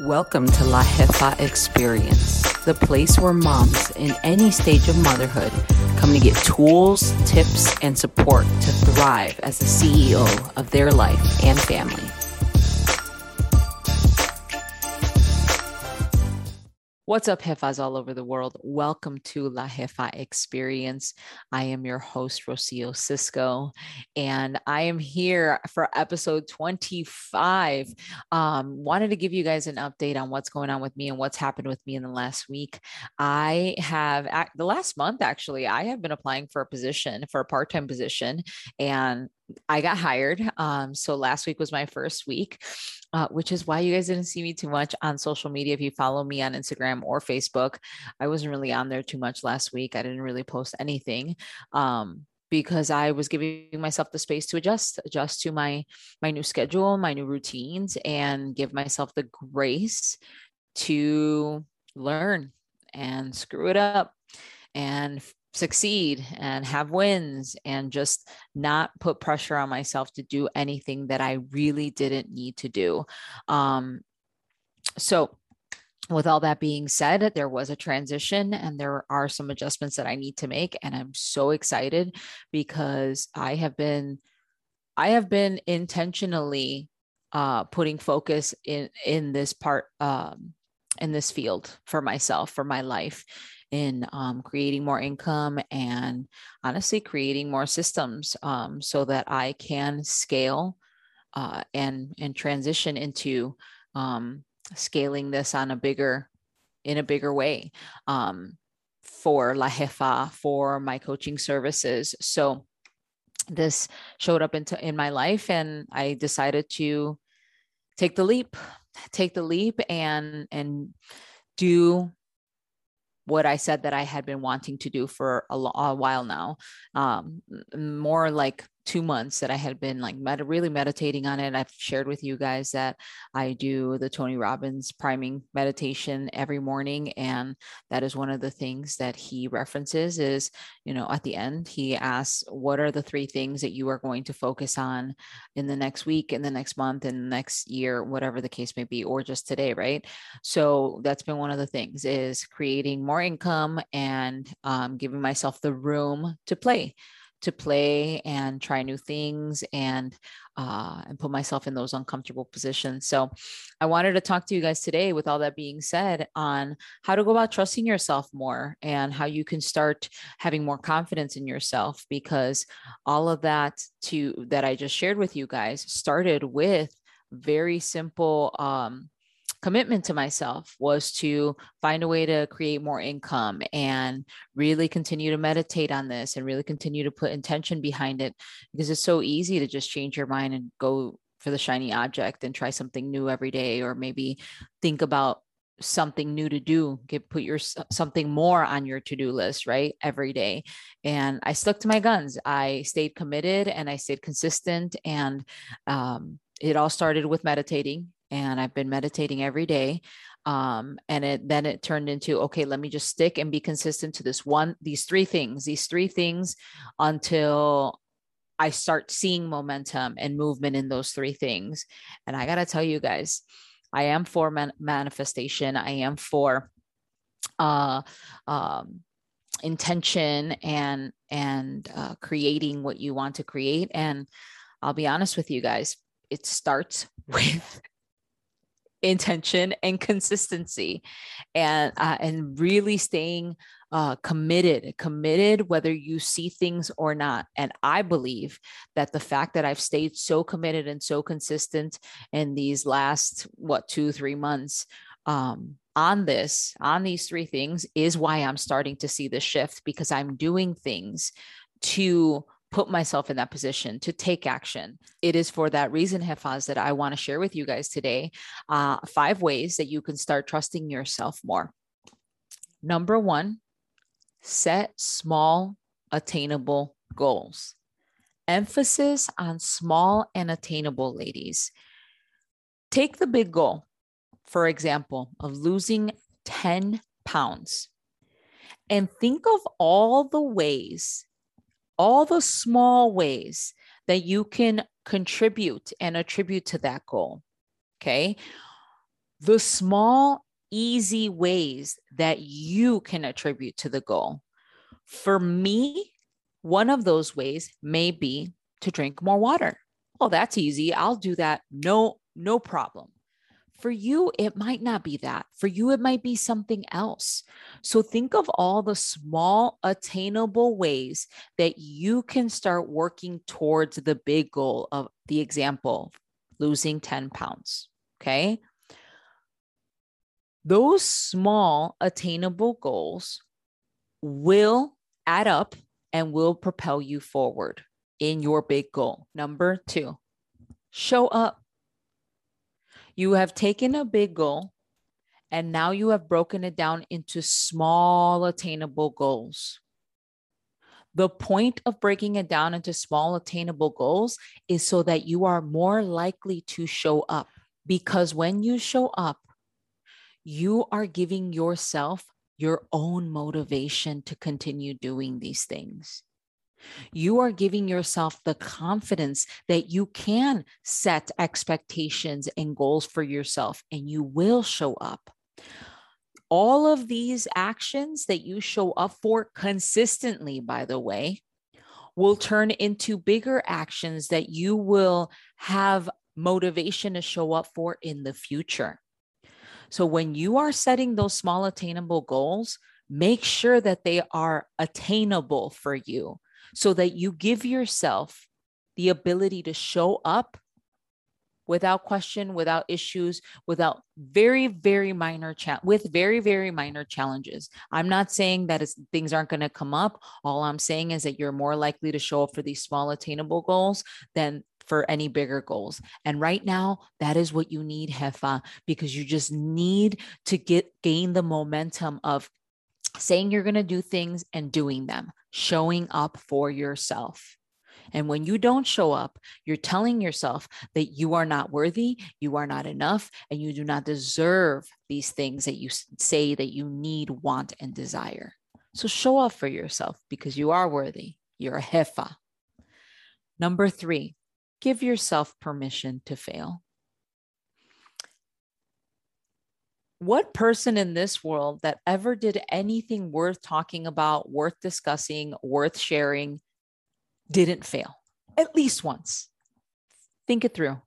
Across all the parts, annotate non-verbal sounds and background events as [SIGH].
Welcome to La Jefa Experience, the place where moms in any stage of motherhood come to get tools, tips, and support to thrive as the CEO of their life and family. What's up, Jefas all over the world? Welcome to La Jefa Experience. I am your host, Rocio Sisco, and I am here for episode 25. Um, wanted to give you guys an update on what's going on with me and what's happened with me in the last week. I have, the last month actually, I have been applying for a position, for a part time position, and I got hired. Um, so last week was my first week, uh, which is why you guys didn't see me too much on social media. If you follow me on Instagram or Facebook, I wasn't really on there too much last week. I didn't really post anything. Um, because I was giving myself the space to adjust, adjust to my my new schedule, my new routines, and give myself the grace to learn and screw it up and succeed and have wins and just not put pressure on myself to do anything that I really didn't need to do. Um, so, with all that being said, there was a transition and there are some adjustments that I need to make. And I'm so excited because I have been, I have been intentionally uh, putting focus in in this part um, in this field for myself for my life in um, creating more income and honestly creating more systems um, so that I can scale uh, and and transition into um, scaling this on a bigger in a bigger way um, for La Jefa for my coaching services. So this showed up into in my life, and I decided to take the leap, take the leap, and and do what I said that I had been wanting to do for a, a while now. Um, more like two months that I had been like med- really meditating on it. I've shared with you guys that I do the Tony Robbins priming meditation every morning. And that is one of the things that he references is, you know, at the end, he asks, what are the three things that you are going to focus on in the next week, in the next month, in the next year, whatever the case may be, or just today, right? So that's been one of the things is creating more income and um, giving myself the room to play to play and try new things and uh, and put myself in those uncomfortable positions. So I wanted to talk to you guys today with all that being said on how to go about trusting yourself more and how you can start having more confidence in yourself because all of that to that I just shared with you guys started with very simple um, commitment to myself was to find a way to create more income and really continue to meditate on this and really continue to put intention behind it because it's so easy to just change your mind and go for the shiny object and try something new every day or maybe think about something new to do get put your something more on your to-do list right every day. And i stuck to my guns. I stayed committed and i stayed consistent and um, it all started with meditating and I've been meditating every day. Um, and it then it turned into okay, let me just stick and be consistent to this one, these three things, these three things until I start seeing momentum and movement in those three things. And I gotta tell you guys, I am for man- manifestation. I am for uh, um, intention and and uh, creating what you want to create. And I'll be honest with you guys, it starts [LAUGHS] with intention and consistency and uh, and really staying uh, committed committed whether you see things or not. And i believe that the fact that i've stayed so committed and so consistent in these last what two three months um, on this on these three things is why i'm starting to see the shift because i'm doing things to put myself in that position to take action. It is for that reason, Jefas, that I want to share with you guys today uh, five ways that you can start trusting yourself more. Number one, set small, attainable goals. Emphasis on small and attainable, ladies. Take the big goal, for example, of losing 10 pounds, and think of all the ways all the small ways that you can contribute and attribute to that goal. Okay. the small, easy ways that you can attribute to the goal. For me, one of those ways may be to drink more water. Oh, that's easy. I'll do that. No, no problem. For you, it might not be that. For you, it might be something else. So think of all the small, attainable ways that you can start working towards the big goal of the example losing 10 pounds. Okay. Those small, attainable goals will add up and will propel you forward in your big goal. Number two, show up. You have taken a big goal and now you have broken it down into small, attainable goals. The point of breaking it down into small, attainable goals is so that you are more likely to show up. Because when you show up, you are giving yourself your own motivation to continue doing these things. You are giving yourself the confidence that you can set expectations and goals for yourself and you will show up. All of these actions that you show up for consistently, by the way, will turn into bigger actions that you will have motivation to show up for in the future. So when you are setting those small attainable goals, make sure that they are attainable for you so that you give yourself the ability to show up without question, without issues, without very, very minor chat with very, very minor challenges. I'm not saying that things aren't going to come up. All I'm saying is that you're more likely to show up for these small attainable goals than for any bigger goals. And right now, that is what you need, Jefa, because you just need to get gain the momentum of saying you're going to do things and doing them, showing up for yourself. And when you don't show up, you're telling yourself that you are not worthy, you are not enough, and you do not deserve these things that you say that you need, want, and desire. So show up for yourself because you are worthy. You're a jefa. Number three, give yourself permission to fail. What person in this world that ever did anything worth talking about, worth discussing, worth sharing didn't fail at least once? Think it through.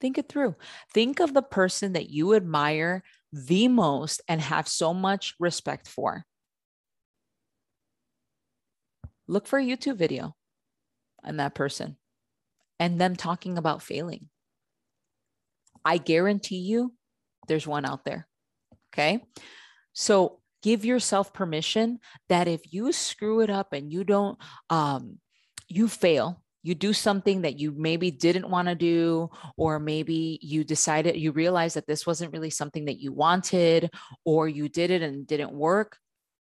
Think it through. Think of the person that you admire the most and have so much respect for. Look for a YouTube video on that person and them talking about failing. I guarantee you there's one out there. Okay. So give yourself permission that if you screw it up and you don't, um, you fail, you do something that you maybe didn't want to do, or maybe you decided, you realized that this wasn't really something that you wanted, or you did it and didn't work,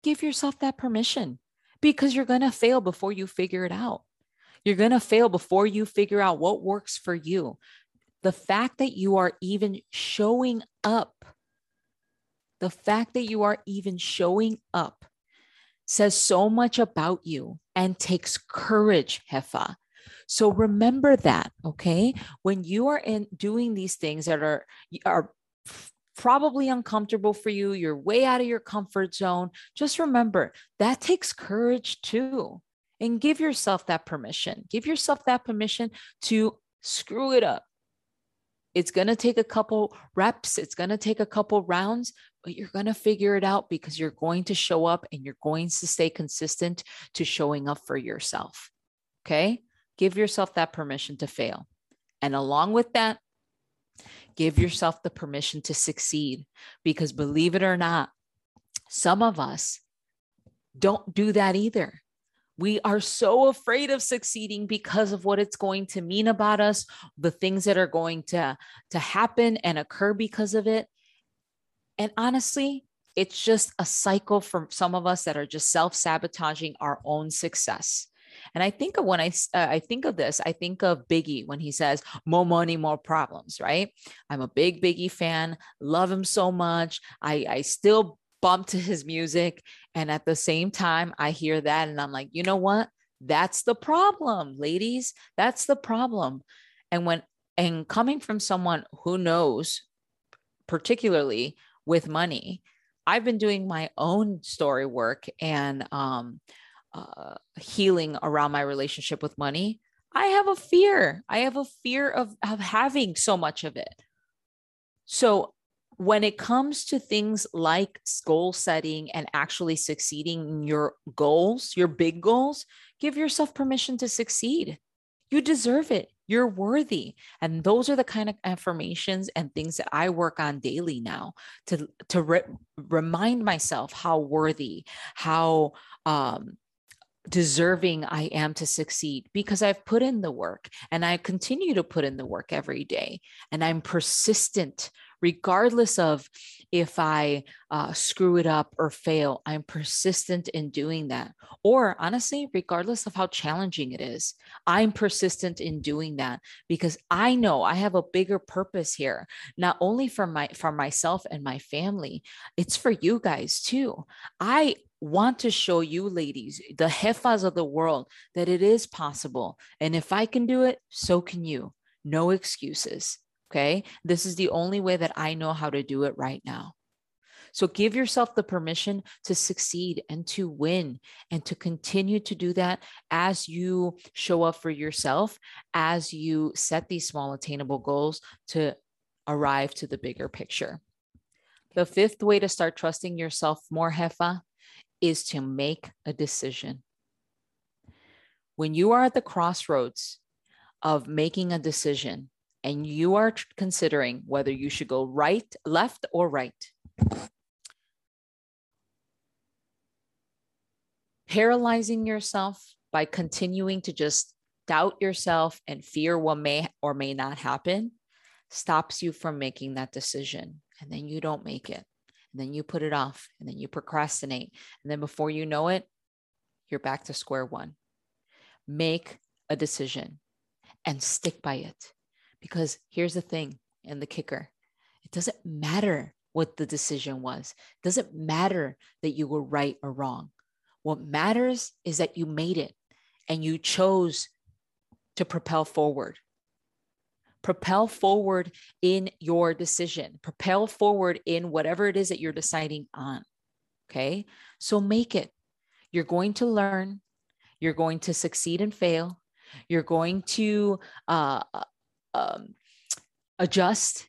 give yourself that permission because you're going to fail before you figure it out. You're going to fail before you figure out what works for you the fact that you are even showing up, the fact that you are even showing up says so much about you and takes courage, Jefa. So remember that, okay? When you are in doing these things that are are probably uncomfortable for you, you're way out of your comfort zone, just remember that takes courage too. And give yourself that permission. Give yourself that permission to screw it up, it's going to take a couple reps, it's going to take a couple rounds, but you're going to figure it out because you're going to show up and you're going to stay consistent to showing up for yourself. Okay? Give yourself that permission to fail. And along with that, give yourself the permission to succeed because believe it or not, some of us don't do that either. We are so afraid of succeeding because of what it's going to mean about us, the things that are going to, to happen and occur because of it. And honestly, it's just a cycle for some of us that are just self-sabotaging our own success. And I think of when I uh, I think of this, I think of Biggie when he says more money, more problems, right? I'm a big Biggie fan, love him so much. I I still bump to his music. And at the same time, I hear that and I'm like, you know what? That's the problem, ladies. That's the problem. And when, and coming from someone who knows particularly with money. I've been doing my own story work and um, uh, healing around my relationship with money. I have a fear. I have a fear of, of having so much of it. So when it comes to things like goal setting and actually succeeding in your goals, your big goals, give yourself permission to succeed. You deserve it. You're worthy. And those are the kind of affirmations and things that I work on daily now to, to re- remind myself how worthy, how um, deserving I am to succeed because I've put in the work and I continue to put in the work every day. And I'm persistent regardless of if I uh, screw it up or fail, I'm persistent in doing that. Or honestly, regardless of how challenging it is, I'm persistent in doing that because I know I have a bigger purpose here, not only for my for myself and my family, it's for you guys too. I want to show you ladies, the jefas of the world, that it is possible. And if I can do it, so can you. No excuses. Okay. This is the only way that I know how to do it right now. So give yourself the permission to succeed and to win and to continue to do that as you show up for yourself, as you set these small attainable goals to arrive to the bigger picture. The fifth way to start trusting yourself more, Jefa, is to make a decision. When you are at the crossroads of making a decision, and you are considering whether you should go right, left, or right, paralyzing yourself by continuing to just doubt yourself and fear what may or may not happen stops you from making that decision. And then you don't make it. And then you put it off and then you procrastinate. And then before you know it, you're back to square one. Make a decision and stick by it. Because here's the thing and the kicker it doesn't matter what the decision was, it doesn't matter that you were right or wrong. What matters is that you made it and you chose to propel forward. Propel forward in your decision, propel forward in whatever it is that you're deciding on. Okay. So make it. You're going to learn, you're going to succeed and fail, you're going to uh, um, adjust.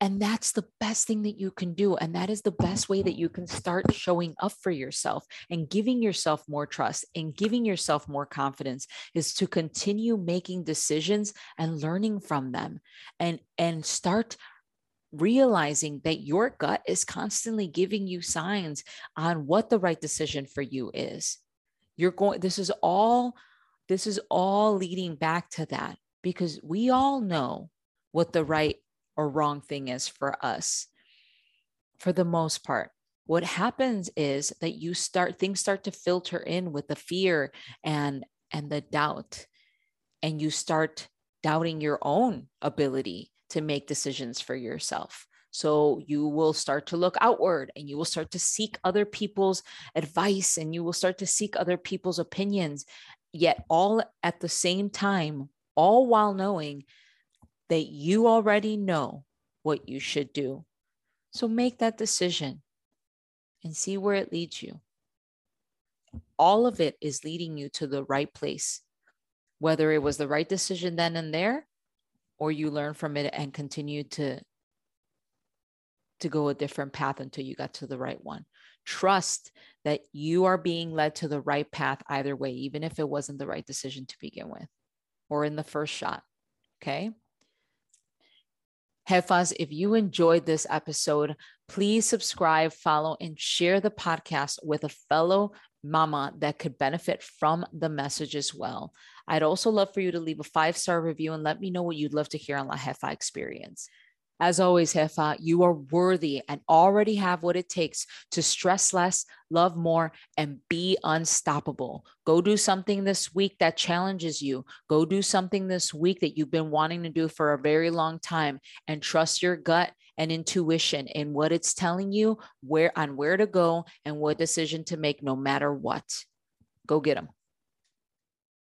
And that's the best thing that you can do. And that is the best way that you can start showing up for yourself and giving yourself more trust and giving yourself more confidence is to continue making decisions and learning from them and, and start realizing that your gut is constantly giving you signs on what the right decision for you is. You're going, this is all, this is all leading back to that because we all know what the right or wrong thing is for us for the most part. What happens is that you start things start to filter in with the fear and and the doubt and you start doubting your own ability to make decisions for yourself. So you will start to look outward and you will start to seek other people's advice and you will start to seek other people's opinions. Yet all at the same time all while knowing that you already know what you should do. So make that decision and see where it leads you. All of it is leading you to the right place, whether it was the right decision then and there, or you learn from it and continue to, to go a different path until you got to the right one. Trust that you are being led to the right path either way, even if it wasn't the right decision to begin with or in the first shot. Okay. Jefas, if you enjoyed this episode, please subscribe, follow, and share the podcast with a fellow mama that could benefit from the message as well. I'd also love for you to leave a five star review and let me know what you'd love to hear on La Jefa experience. As always, Jefa, you are worthy and already have what it takes to stress less, love more, and be unstoppable. Go do something this week that challenges you. Go do something this week that you've been wanting to do for a very long time and trust your gut and intuition in what it's telling you where on where to go and what decision to make no matter what. Go get them.